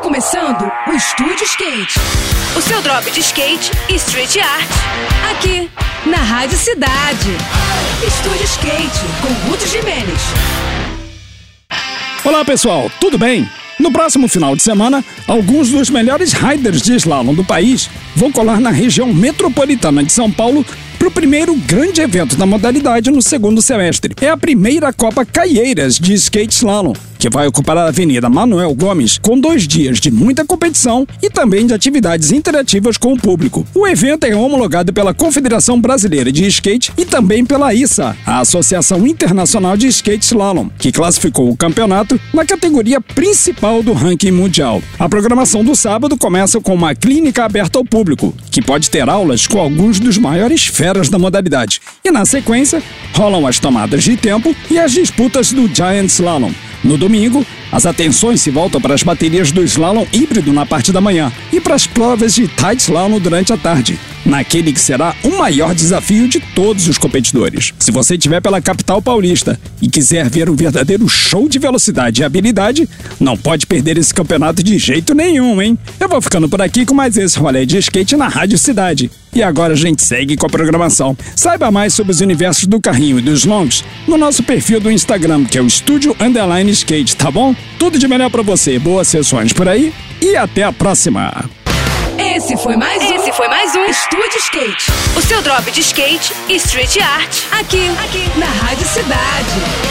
começando o Estúdio Skate. O seu drop de skate e street art. Aqui, na Rádio Cidade. Estúdio Skate, com Ruth Jimenez. Olá pessoal, tudo bem? No próximo final de semana, alguns dos melhores riders de slalom do país vão colar na região metropolitana de São Paulo para o primeiro grande evento da modalidade no segundo semestre. É a primeira Copa Caieiras de Skate Slalom, que vai ocupar a Avenida Manuel Gomes, com dois dias de muita competição e também de atividades interativas com o público. O evento é homologado pela Confederação Brasileira de Skate e também pela ISA, a Associação Internacional de Skate Slalom, que classificou o campeonato na categoria principal do ranking mundial. A programação do sábado começa com uma clínica aberta ao público, que pode ter aulas com alguns dos maiores feras da modalidade. E na sequência, rolam as tomadas de tempo e as disputas do Giant Slalom. No domingo, as atenções se voltam para as baterias do slalom híbrido na parte da manhã e para as provas de tight slalom durante a tarde, naquele que será o maior desafio de todos os competidores. Se você estiver pela capital paulista e quiser ver um verdadeiro show de velocidade e habilidade, não pode perder esse campeonato de jeito nenhum, hein? Eu vou ficando por aqui com mais esse rolê de skate na Rádio Cidade. E agora a gente segue com a programação. Saiba mais sobre os universos do carrinho e dos longs no nosso perfil do Instagram, que é o Estúdio Underline Skate, tá bom? Tudo de melhor para você, boas sessões por aí e até a próxima! Esse foi mais foi mais um Estúdio Skate. O seu drop de skate e street art. Aqui, aqui, na Rádio Cidade.